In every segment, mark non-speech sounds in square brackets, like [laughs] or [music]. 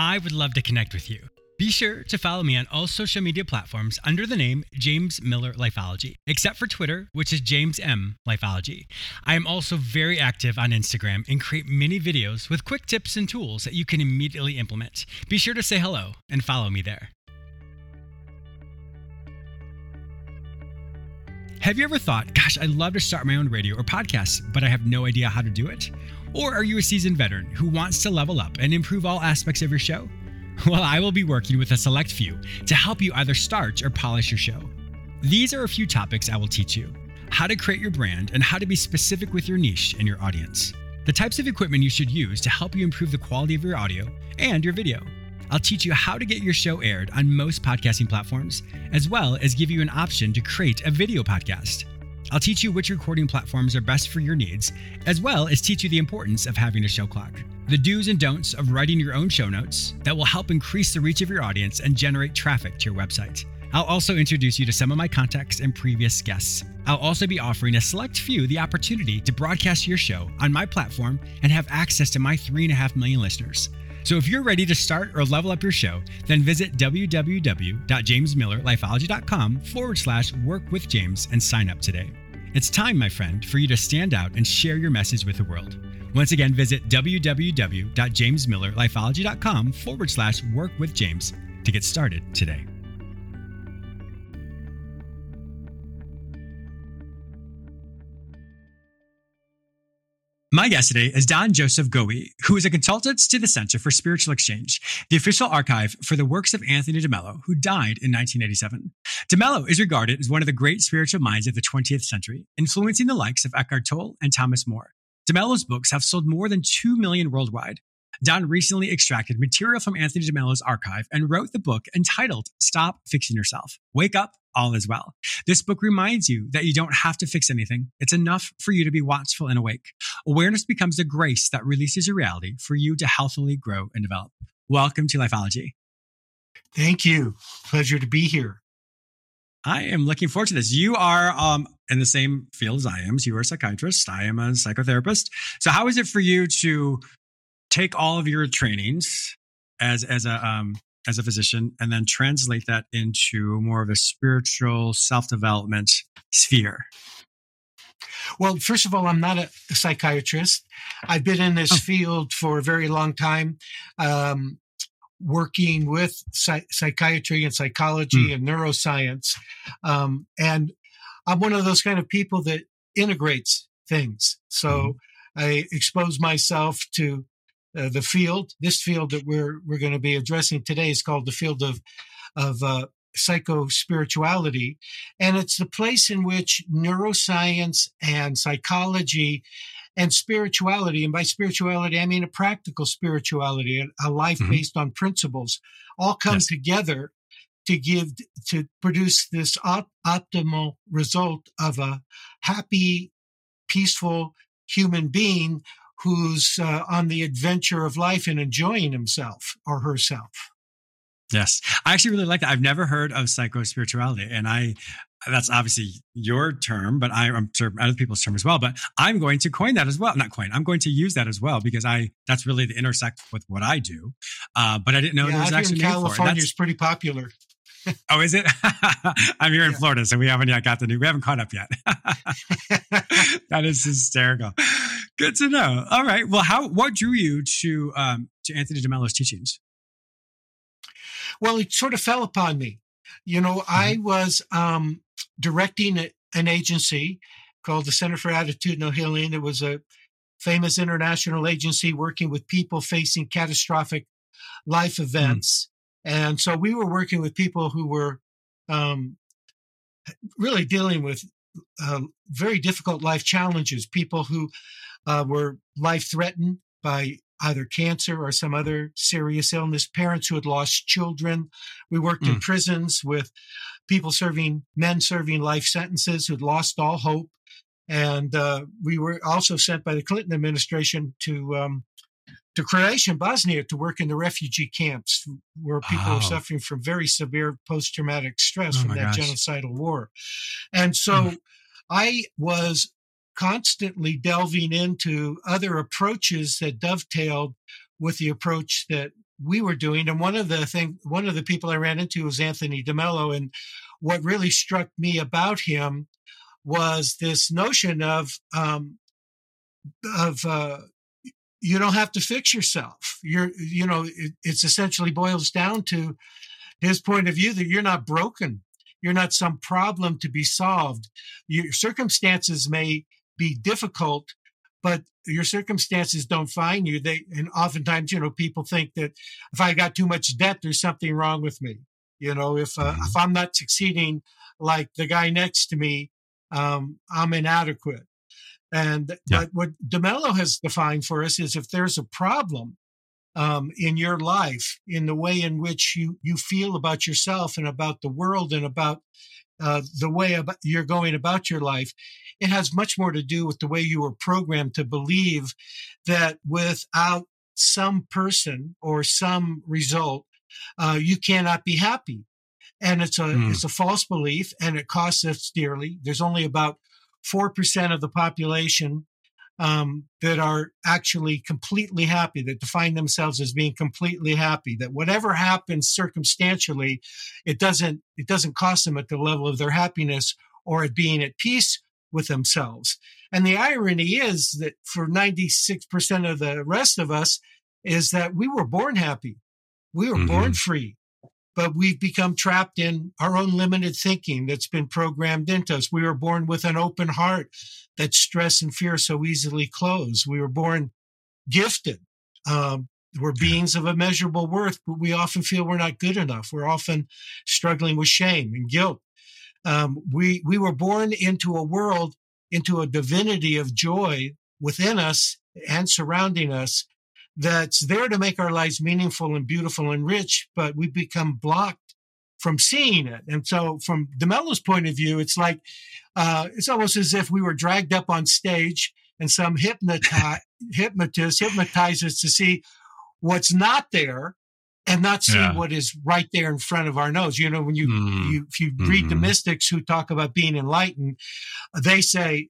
I would love to connect with you. Be sure to follow me on all social media platforms under the name James Miller Lifeology, except for Twitter, which is James M Lifeology. I am also very active on Instagram and create many videos with quick tips and tools that you can immediately implement. Be sure to say hello and follow me there. Have you ever thought, gosh, I'd love to start my own radio or podcast, but I have no idea how to do it? Or are you a seasoned veteran who wants to level up and improve all aspects of your show? [laughs] Well, I will be working with a select few to help you either start or polish your show. These are a few topics I will teach you how to create your brand and how to be specific with your niche and your audience, the types of equipment you should use to help you improve the quality of your audio and your video. I'll teach you how to get your show aired on most podcasting platforms, as well as give you an option to create a video podcast. I'll teach you which recording platforms are best for your needs, as well as teach you the importance of having a show clock, the do's and don'ts of writing your own show notes that will help increase the reach of your audience and generate traffic to your website. I'll also introduce you to some of my contacts and previous guests. I'll also be offering a select few the opportunity to broadcast your show on my platform and have access to my 3.5 million listeners. So if you're ready to start or level up your show, then visit www.jamesmillerlifeology.com forward slash work with James and sign up today. It's time, my friend, for you to stand out and share your message with the world. Once again, visit www.jamesmillerlifeology.com forward slash work with James to get started today. My guest today is Don Joseph Goewey, who is a consultant to the Center for Spiritual Exchange, the official archive for the works of Anthony DeMello, who died in 1987. DeMello is regarded as one of the great spiritual minds of the 20th century, influencing the likes of Eckhart Tolle and Thomas Moore. DeMello's books have sold more than 2 million worldwide. Don recently extracted material from Anthony DeMello's archive and wrote the book entitled Stop Fixing Yourself. Wake up, all is well. This book reminds you that you don't have to fix anything. It's enough for you to be watchful and awake. Awareness becomes a grace that releases your reality for you to healthily grow and develop. Welcome to Lifeology. Thank you. Pleasure to be here. I am looking forward to this. You are um, in the same field as I am. So you are a psychiatrist. I am a psychotherapist. So how is it for you to take all of your trainings as as a um, as a physician and then translate that into more of a spiritual self development sphere? Well, first of all, I'm not a, psychiatrist. I've been in this oh. field for a very long time, um, working with psychiatry and psychology mm. and neuroscience. Um, and I'm one of those kind of people that integrates things. So mm. I expose myself to uh, the field. This field that we're we're going to be addressing today is called the field of of uh, psycho spirituality, and it's the place in which neuroscience and psychology and spirituality, and by spirituality I mean a practical spirituality, a, life mm-hmm. based on principles, all come yes. together to give to produce this op- optimal result of a happy, peaceful human being who's uh, on the adventure of life and enjoying himself or herself. Yes. I actually really like that. I've never heard of psycho spirituality and I, that's obviously your term, but I, am sure other people's term as well, but I'm going to coin that as well. Not coin. I'm going to use that as well because I, that's really the intersect with what I do. Uh, but I didn't know yeah, there was actually in California is pretty popular. [laughs] oh, is it? [laughs] I'm here in yeah. Florida, so we haven't yet got the new. We haven't caught up yet. [laughs] that is hysterical. Good to know. All right. Well, how what drew you to um, to Anthony DeMello's teachings? Well, it sort of fell upon me. You know, mm-hmm. I was um, directing a, an agency called the Center for Attitudinal Healing. It was a famous international agency working with people facing catastrophic life mm. events. And so we were working with people who were um, really dealing with uh, very difficult life challenges, people who uh, were life threatened by either cancer or some other serious illness, parents who had lost children. We worked mm. in prisons with people serving, men serving life sentences who'd lost all hope. And uh, we were also sent by the Clinton administration to um, to Croatia and Bosnia to work in the refugee camps where people oh. were suffering from very severe post traumatic stress oh from that gosh. genocidal war. And so mm. I was constantly delving into other approaches that dovetailed with the approach that we were doing. And one of the thing, one of the people I ran into was Anthony DeMello. And what really struck me about him was this notion of, um, of, uh, you don't have to fix yourself. You're, you know, it, it's essentially boils down to his point of view that you're not broken. You're not some problem to be solved. Your circumstances may be difficult, but your circumstances don't find you. They, and oftentimes, you know, people think that if I got too much debt, there's something wrong with me. You know, if, uh, mm-hmm. if I'm not succeeding like the guy next to me, um, I'm inadequate. And yeah. what DeMello has defined for us is if there's a problem um, in your life, in the way in which you, you feel about yourself and about the world and about uh, the way about, you're going about your life, it has much more to do with the way you were programmed to believe that without some person or some result, uh, you cannot be happy. And it's a, mm. it's a false belief and it costs us dearly. There's only about 4% of the population um, that are actually completely happy, that define themselves as being completely happy, that whatever happens circumstantially, it doesn't, it doesn't cost them at the level of their happiness or at being at peace with themselves. And the irony is that for 96% of the rest of us is that we were born happy. We were mm-hmm. born free but we've become trapped in our own limited thinking that's been programmed into us. We were born with an open heart that stress and fear so easily close. We were born gifted. Um, we're beings of immeasurable worth, but we often feel we're not good enough. We're often struggling with shame and guilt. Um, we we were born into a world, into a divinity of joy within us and surrounding us that's there to make our lives meaningful and beautiful and rich, but we become blocked from seeing it. And so, from DeMello's point of view, it's like uh, it's almost as if we were dragged up on stage and some hypnoti- [laughs] hypnotist hypnotizes to see what's not there and not see yeah. what is right there in front of our nose. You know, when you, mm. you if you mm-hmm. read the mm-hmm. mystics who talk about being enlightened, they say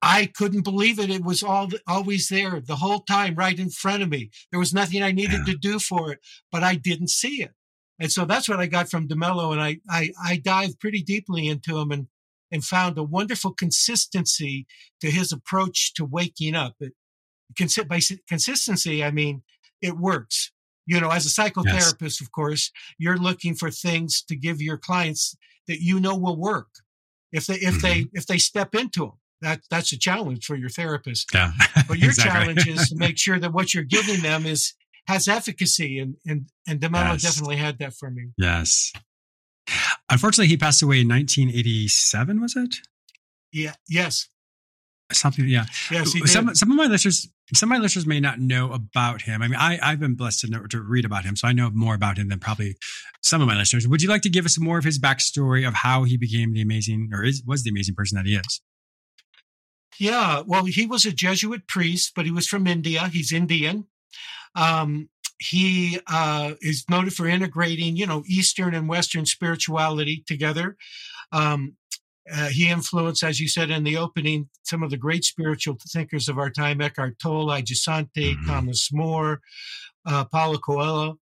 I couldn't believe it. It was all always there the whole time, right in front of me. There was nothing I needed yeah. to do for it, but I didn't see it. And so that's what I got from DeMello. And I, I, I dived pretty deeply into him and, and found a wonderful consistency to his approach to waking up. It, by consistency, I mean, it works. You know, as a psychotherapist, yes. of course, you're looking for things to give your clients that you know will work if they, if mm-hmm. they, if they step into them that that's a challenge for your therapist. Yeah. but [laughs] your exactly. challenge is to make [laughs] sure that what you're giving them is has efficacy and and and DeMello yes. definitely had that for me. Yes. Unfortunately, he passed away in 1987. Was it? Yeah. Yes. Something. Yeah. Yes. some some of my listeners some of my listeners may not know about him. I mean, I I've been blessed to know to read about him, so I know more about him than probably some of my listeners. Would you like to give us more of his backstory of how he became the amazing or is was the amazing person that he is? Yeah, well, he was a Jesuit priest, but he was from India. He's Indian. Um, he uh, is noted for integrating, you know, Eastern and Western spirituality together. Um, uh, he influenced, as you said in the opening, some of the great spiritual thinkers of our time: Eckhart Tolle, Adyashanti, mm-hmm. Thomas Moore, uh, Paulo Coelho.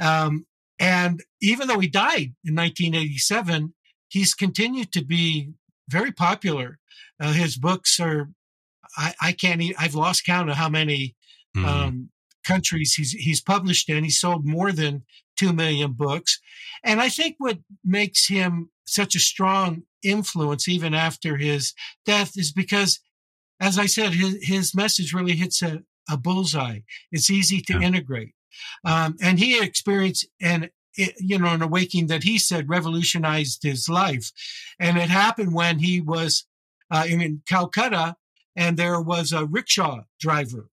Um, and even though he died in 1987, he's continued to be very popular uh, his books are, I, I can't, I've lost count of how many mm-hmm. um, countries he's, he's published in. He sold more than 2 million books. And I think what makes him such a strong influence, even after his death, is because, as I said, his, his message really hits a, a bullseye. It's easy to yeah. integrate. Um, and he experienced an you know, an awakening that he said revolutionized his life. And it happened when he was uh, in, Calcutta, and there was a rickshaw driver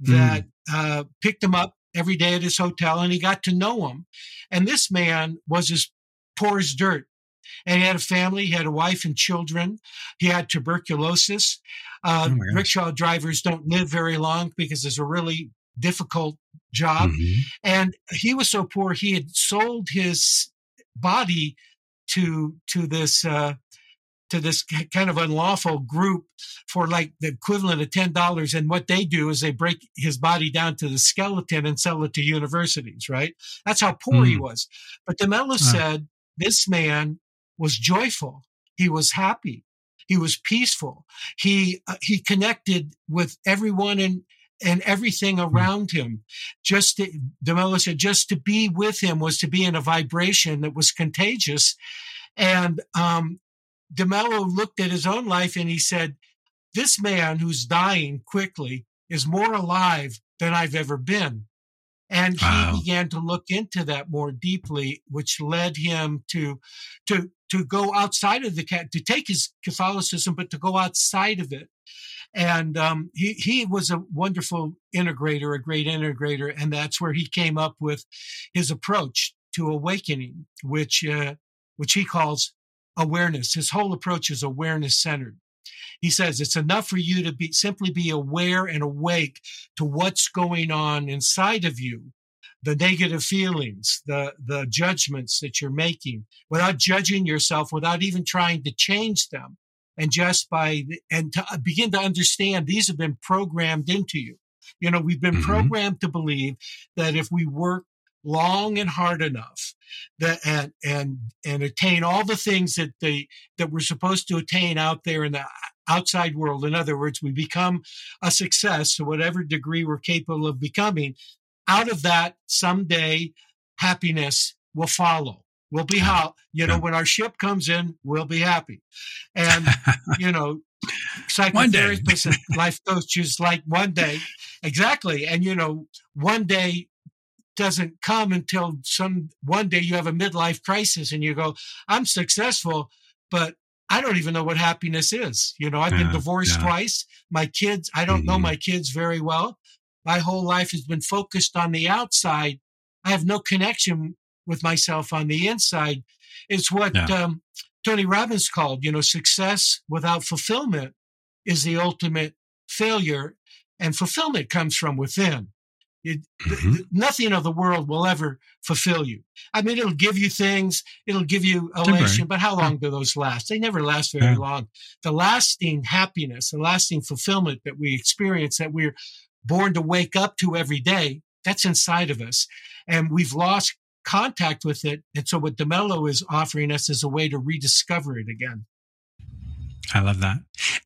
that mm. uh, picked him up every day at his hotel and he got to know him. And this man was as poor as dirt. And he had a family, he had a wife and children. He had tuberculosis. Uh, oh rickshaw drivers don't live very long because it's a really difficult job. Mm-hmm. And he was so poor, he had sold his body to, to this, uh, to this kind of unlawful group for like the equivalent of $10. And what they do is they break his body down to the skeleton and sell it to universities, right? That's how poor mm. he was. But DeMello uh. said this man was joyful. He was happy. He was peaceful. He, uh, he connected with everyone and, and everything hmm. around him. Just to, DeMello said, just to be with him was to be in a vibration that was contagious. And, um, DeMello looked at his own life and he said, This man who's dying quickly is more alive than I've ever been. And wow. he began to look into that more deeply, which led him to, to, to go outside of the, to take his Catholicism, but to go outside of it. And um, he, he was a wonderful integrator, a great integrator. And that's where he came up with his approach to awakening, which, uh, which he calls awareness. His whole approach is awareness centered. He says it's enough for you to be simply be aware and awake to what's going on inside of you, the negative feelings, the, the judgments that you're making without judging yourself, without even trying to change them. And just by, and to begin to understand these have been programmed into you. You know, we've been mm-hmm. programmed to believe that if we work long and hard enough that and and and attain all the things that they that we're supposed to attain out there in the outside world in other words we become a success to whatever degree we're capable of becoming out of that someday happiness will follow we'll be how you know when our ship comes in we'll be happy and [laughs] you know psychotherapists and life coaches like one day exactly and you know one day doesn't come until some one day you have a midlife crisis and you go, I'm successful, but I don't even know what happiness is. You know, I've been divorced yeah. twice. My kids, I don't mm-hmm. know my kids very well. My whole life has been focused on the outside. I have no connection with myself on the inside. It's what yeah. um, Tony Robbins called, you know, success without fulfillment is the ultimate failure. And fulfillment comes from within. It, mm-hmm. nothing of the world will ever fulfill you. I mean, it'll give you things, it'll give you elation, but how long do those last? They never last very yeah. long. The lasting happiness, the lasting fulfillment that we experience, that we're born to wake up to every day, that's inside of us. And we've lost contact with it. And so what DeMello is offering us is a way to rediscover it again. I love that.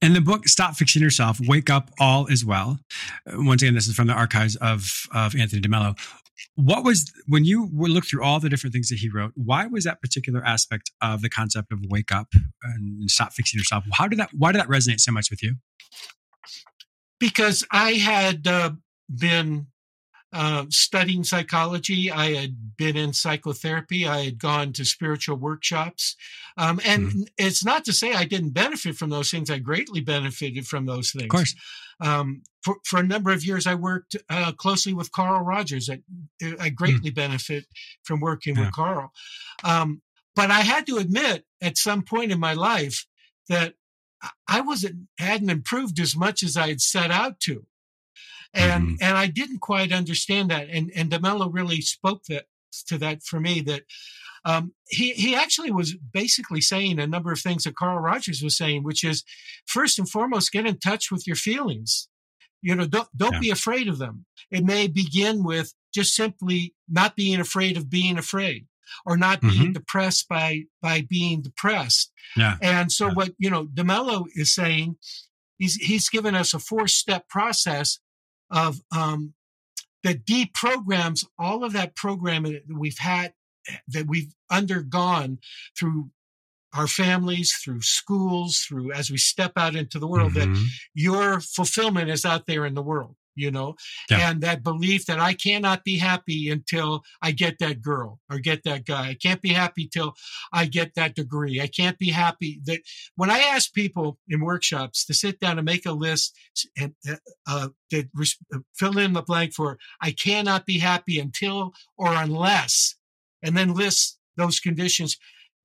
And the book, Stop Fixing Yourself, Wake Up, All is Well. Once again, this is from the archives of, of Anthony DeMello. What was, when you looked through all the different things that he wrote, why was that particular aspect of the concept of wake up and stop fixing yourself? How did that, why did that resonate so much with you? Because I had uh, been uh, studying psychology. I had been in psychotherapy. I had gone to spiritual workshops. Um, and mm-hmm. it's not to say I didn't benefit from those things. I greatly benefited from those things. Of course. Um, for, for a number of years, I worked uh, closely with Carl Rogers. I, I greatly mm. benefit from working yeah. with Carl. Um, but I had to admit at some point in my life that I wasn't hadn't improved as much as I had set out to and mm-hmm. and I didn't quite understand that. And and DeMello really spoke that to that for me that um, he he actually was basically saying a number of things that Carl Rogers was saying, which is first and foremost, get in touch with your feelings. You know, don't don't yeah. be afraid of them. It may begin with just simply not being afraid of being afraid or not mm-hmm. being depressed by by being depressed. Yeah. And so yeah. what you know DeMello is saying, he's he's given us a four step process of um, that deprograms all of that programming that we've had that we've undergone through our families, through schools, through as we step out into the world, mm-hmm. that your fulfillment is out there in the world. You know, yeah. and that belief that I cannot be happy until I get that girl or get that guy. I can't be happy till I get that degree. I can't be happy that when I ask people in workshops to sit down and make a list and uh, uh that uh, fill in the blank for I cannot be happy until or unless, and then list those conditions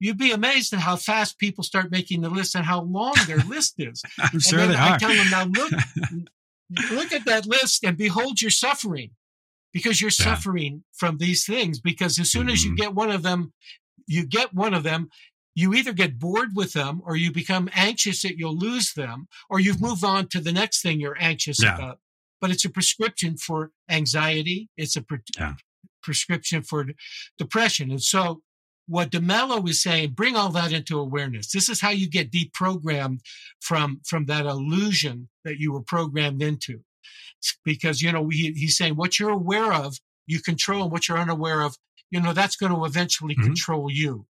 you'd be amazed at how fast people start making the list and how long their [laughs] list is. I'm and sure they I are. tell them now, look, [laughs] look at that list and behold your suffering because you're yeah. suffering from these things. Because as soon mm-hmm. as you mm-hmm. get one of them, you get one of them, you either get bored with them or you become anxious that you'll lose them or you've moved on to the next thing you're anxious yeah. about. But it's a prescription for anxiety. It's a pre- yeah. prescription for depression. And so what DeMello was saying, bring all that into awareness. This is how you get deprogrammed from, from that illusion that you were programmed into. Because, you know, he, he's saying what you're aware of, you control, and what you're unaware of, you know, that's going to eventually mm-hmm. control you.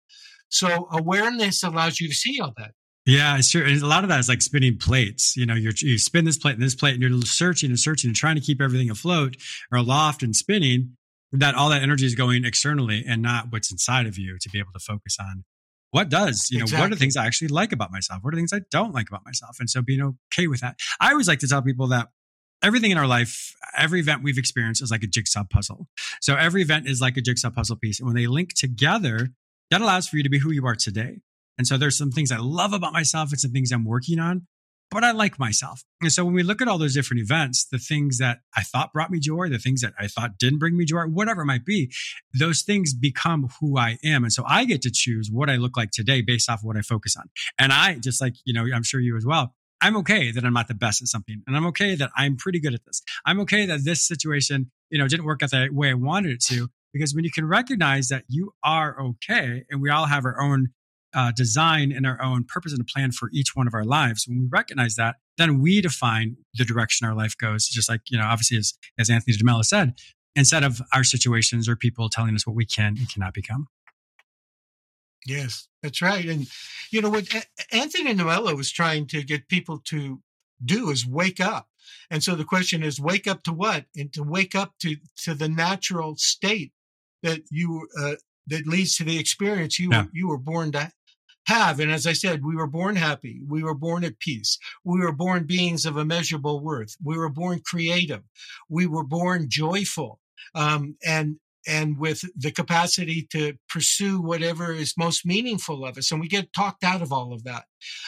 So awareness allows you to see all that. Yeah, it's true. A lot of that is like spinning plates. You know, you're, you spin this plate and this plate, and you're searching and searching and trying to keep everything afloat or aloft and spinning that all that energy is going externally and not what's inside of you to be able to focus on what does you know exactly. what are the things i actually like about myself? What are the things i don't like about myself? And so being okay with that. I always like to tell people that everything in our life every event we've experienced is like a jigsaw puzzle. So every event is like a jigsaw puzzle piece. And when they link together that allows for you to be who you are today. And so there's some things i love about myself and some things i'm working on but I like myself. And so when we look at all those different events, the things that I thought brought me joy, the things that I thought didn't bring me joy, whatever it might be, those things become who I am. And so I get to choose what I look like today based off of what I focus on. And I just like, you know, I'm sure you as well. I'm okay that I'm not the best at something. And I'm okay that I'm pretty good at this. I'm okay that this situation, you know, didn't work out the way I wanted it to. Because when you can recognize that you are okay and we all have our own uh, design and our own purpose and a plan for each one of our lives. When we recognize that, then we define the direction our life goes. Just like, you know, obviously, as, as Anthony DeMello said, instead of our situations or people telling us what we can and cannot become. Yes, that's right. And, you know, what Anthony DeMello was trying to get people to do is wake up. And so the question is, wake up to what? And to wake up to, to the natural state that you, uh, that leads to the experience you, yeah. you were born to have. And as I said, we were born happy. We were born at peace. We were born beings of immeasurable worth. We were born creative. We were born joyful. Um, and, and with the capacity to pursue whatever is most meaningful of us. And we get talked out of all of that.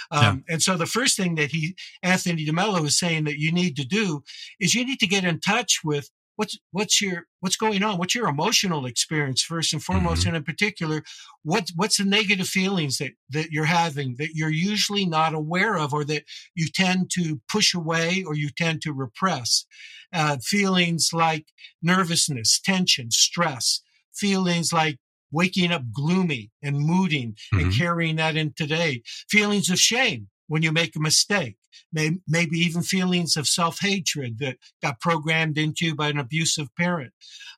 Um, yeah. And so the first thing that he, Anthony DeMello is saying that you need to do is you need to get in touch with what's what's your what's going on what's your emotional experience first and foremost mm-hmm. and in particular what what's the negative feelings that that you're having that you're usually not aware of or that you tend to push away or you tend to repress uh, feelings like nervousness tension stress feelings like waking up gloomy and mooding mm-hmm. and carrying that in today feelings of shame when you make a mistake maybe even feelings of self-hatred that got programmed into you by an abusive parent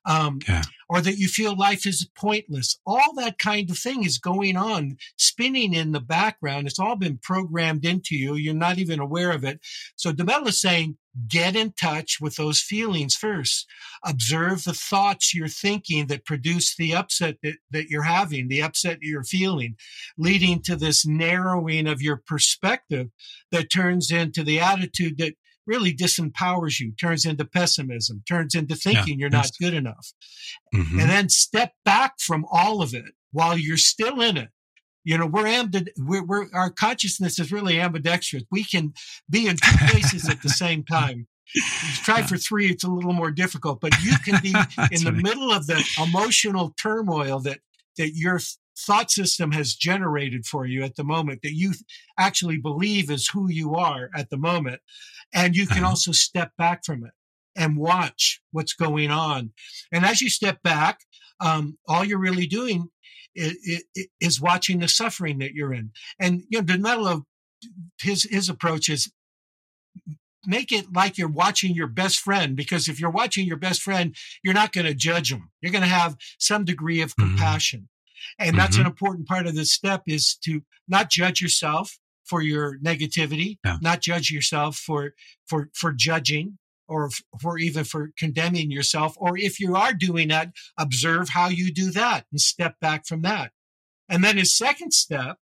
um, yeah. or that you feel life is pointless. All that kind of thing is going on spinning in the background. It's all been programmed into you. You're not even aware of it. So DeMello is saying get in touch with those feelings first. Observe the thoughts you're thinking that produce the upset that, that you're having, the upset you're feeling, leading to this narrowing of your perspective that turns into the attitude that really disempowers you, turns into pessimism, turns into thinking yeah, you're not good enough. Mm-hmm. And then step back from all of it while you're still in it you know, we're, ambid- we're, we're, our consciousness is really ambidextrous. We can be in two places at the [laughs] same time. Try for three, it's a little more difficult, but you can be [laughs] in the middle of the emotional turmoil that, that your thought system has generated for you at the moment that you actually believe is who you are at the moment. And you can uh-huh. also step back from it and watch what's going on. And as you step back, um, all you're really doing is watching the suffering that you're in. And you know, DeMello, his his approach is make it like you're watching your best friend because if you're watching your best friend, you're not going to judge them. You're going to have some degree of mm-hmm. compassion. And that's mm-hmm. an important part of this step is to not judge yourself for your negativity, yeah. not judge yourself for for for judging, or for even for condemning yourself. Or if you are doing that, observe how you do that and step back from that. And then his second step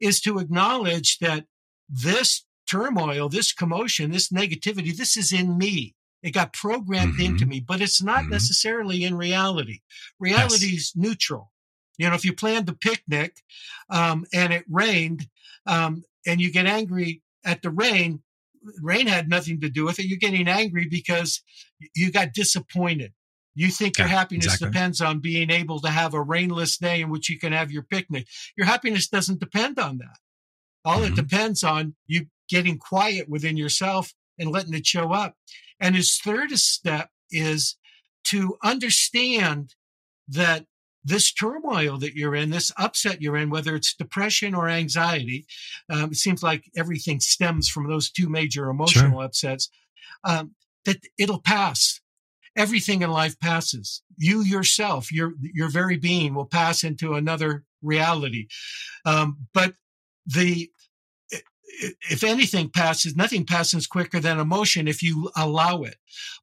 is to acknowledge that this turmoil, this commotion, this negativity, this is in me. It got programmed mm-hmm. into me, but it's not mm-hmm. necessarily in reality. Reality yes. is neutral. You know, if you planned a picnic um, and it rained um, and you get angry at the rain, rain had nothing to do with it. You're getting angry because you got disappointed. You think your happiness exactly. depends on being able to have a rainless day in which you can have your picnic. Your happiness doesn't depend on that. All mm-hmm. it depends on you getting quiet within yourself and letting it show up. And his third step is to understand that this turmoil that you're in, this upset you're in, whether it's depression or anxiety, um, it seems like everything stems from those two major emotional sure. upsets, um, that it'll pass. Everything in life passes. You yourself, your, your very being will pass into another reality. Um, but the, if anything passes, nothing passes quicker than emotion if you allow it.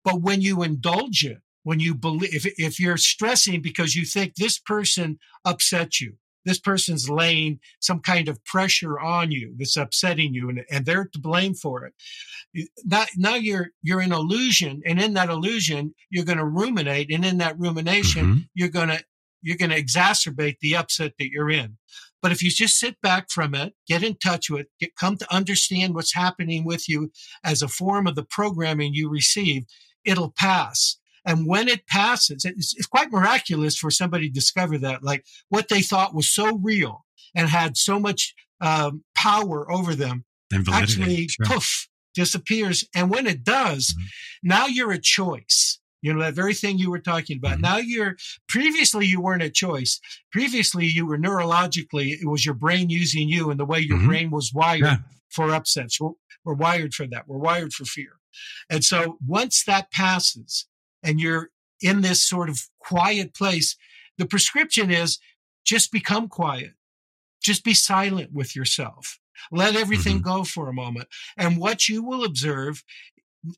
But when you indulge it, when you believe, if, if you're stressing because you think this person upset you, this person's laying some kind of pressure on you that's upsetting you and, and they're to blame for it. Now, now you're, you're in illusion and in that illusion, you're going to ruminate. And in that rumination, mm-hmm. you're going to, you're going to exacerbate the upset that you're in. But if you just sit back from it, get in touch with, get, come to understand what's happening with you as a form of the programming you receive, it'll pass. And when it passes, it's, it's quite miraculous for somebody to discover that, like what they thought was so real and had so much um, power over them actually sure. poof disappears. And when it does, mm-hmm. now you're a choice. You know, that very thing you were talking about. Mm-hmm. Now you're, previously you weren't a choice. Previously you were neurologically, it was your brain using you and the way your mm-hmm. brain was wired yeah. for upsets. We're, we're wired for that. We're wired for fear. And so once that passes, and you're in this sort of quiet place, the prescription is just become quiet. Just be silent with yourself. Let everything mm-hmm. go for a moment. And what you will observe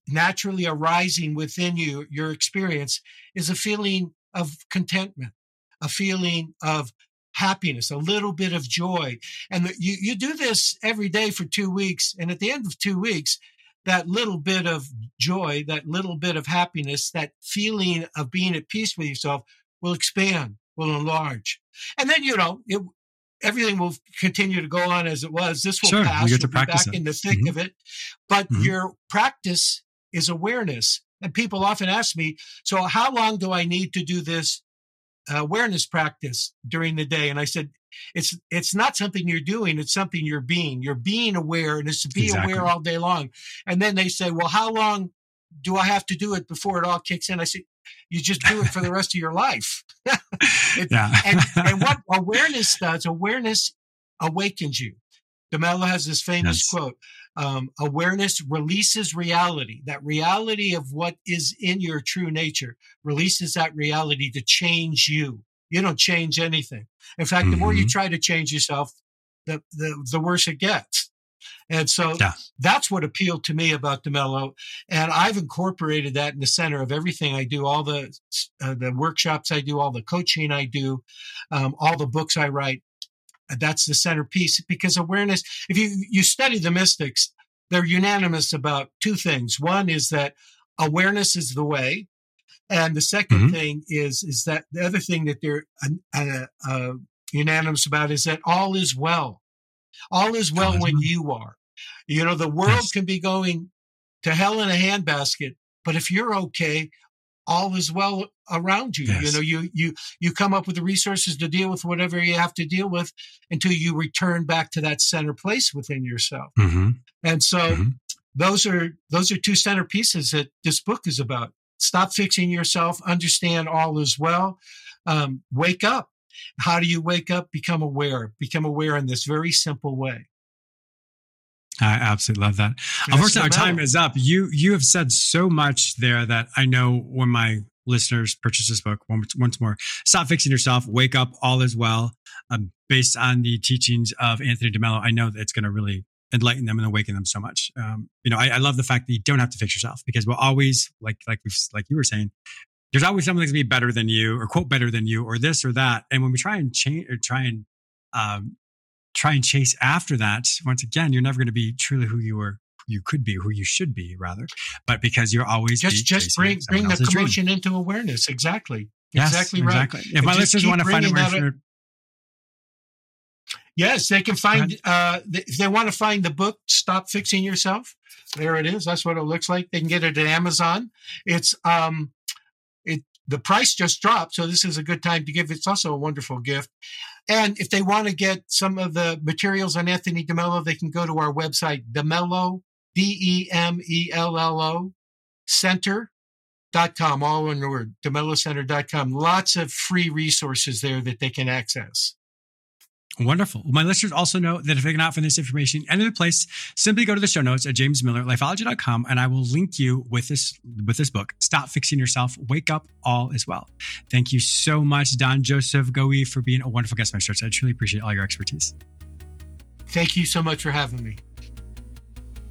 naturally arising within you, your experience is a feeling of contentment, a feeling of happiness, a little bit of joy. And you, you do this every day for two weeks. And at the end of two weeks, that little bit of joy, that little bit of happiness, that feeling of being at peace with yourself will expand, will enlarge. And then, you know, it, everything will continue to go on as it was. This will sure, pass. You get to You'll practice back it. in the thick mm-hmm. of it. But mm-hmm. your practice is awareness. And people often ask me, so how long do I need to do this awareness practice during the day? And I said, it's it's not something you're doing it's something you're being. You're being aware and it's to be exactly. aware all day long. And then they say well how long do i have to do it before it all kicks in? I say you just do it for the [laughs] rest of your life. [laughs] It, yeah. and, and what [laughs] awareness does awareness awakens you. DeMello has this famous yes. quote um, awareness releases reality. That reality of what is in your true nature releases that reality to change you you don't change anything. In fact, mm-hmm. the more you mm-hmm. try to change yourself, the, the, the worse it gets. And so yeah. that's what appealed to me about DeMello. And I've incorporated that in the center of everything I do, all the, uh, the workshops I do, all the coaching I do, um, all the books I write. That's the centerpiece because awareness, if you, you study the mystics, they're unanimous about two things. One is that awareness is the way. And the 2nd mm-hmm. thing is is that the other thing that they're uh, uh, unanimous about is that all is well. All is well when you are. You know, the world yes. can be going to hell in a handbasket, but if you're okay, all is well around you. Yes. You know, you you you come up with the resources to deal with whatever you have to deal with until you return back to that center place within yourself. Mm-hmm. And so mm-hmm. those are those are two centerpieces that this book is about. Stop fixing yourself. Understand all is well. Um, wake up. How do you wake up? Become aware. Become aware in this very simple way. I absolutely love that. Unfortunately, our time is up. You you have said so much there that I know when my listeners purchase this book once, once more, stop fixing yourself, wake up, all is well. Um, based on the teachings of Anthony DeMello, I know that it's going to really enlighten them and awaken them so much. Um, you know, I, I, love the fact that you don't have to fix yourself because we'll always, like, like we like you were saying, there's always something that's gonna be better than you, or quote better than you, or this or that. And when we try and change or try and um, try and chase after that, once again, you're never going to be truly who you were, you could be, who you should be, rather. But because you're always just just bring bring the commotion dream. into awareness. Exactly. Yes, exactly right. Exactly. If my listeners want to find out Yes, they can find. Uh, if they want to find the book, "Stop Fixing Yourself," there it is. That's what it looks like. They can get it at Amazon. It's um, it the price just dropped, so this is a good time to give. It's also a wonderful gift. And if they want to get some of the materials on Anthony DeMello, they can go to our website, DeMello, D E M E L L O, center.com, all in one word, DeMelloCenter.com. Lots of free resources there that they can access. Wonderful. My listeners also know that if they can out find this information any other place, simply go to the show notes at jamesmillerlifeology.com and I will link you with this with this book, Stop Fixing Yourself, Wake Up All as well. Thank you so much, Don Joseph Goewey, for being a wonderful guest on my show. I truly appreciate all your expertise. Thank you so much for having me.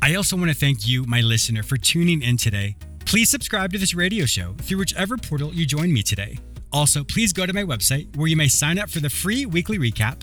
I also want to thank you, my listener, for tuning in today. Please subscribe to this radio show through whichever portal you join me today. Also, please go to my website where you may sign up for the free weekly recap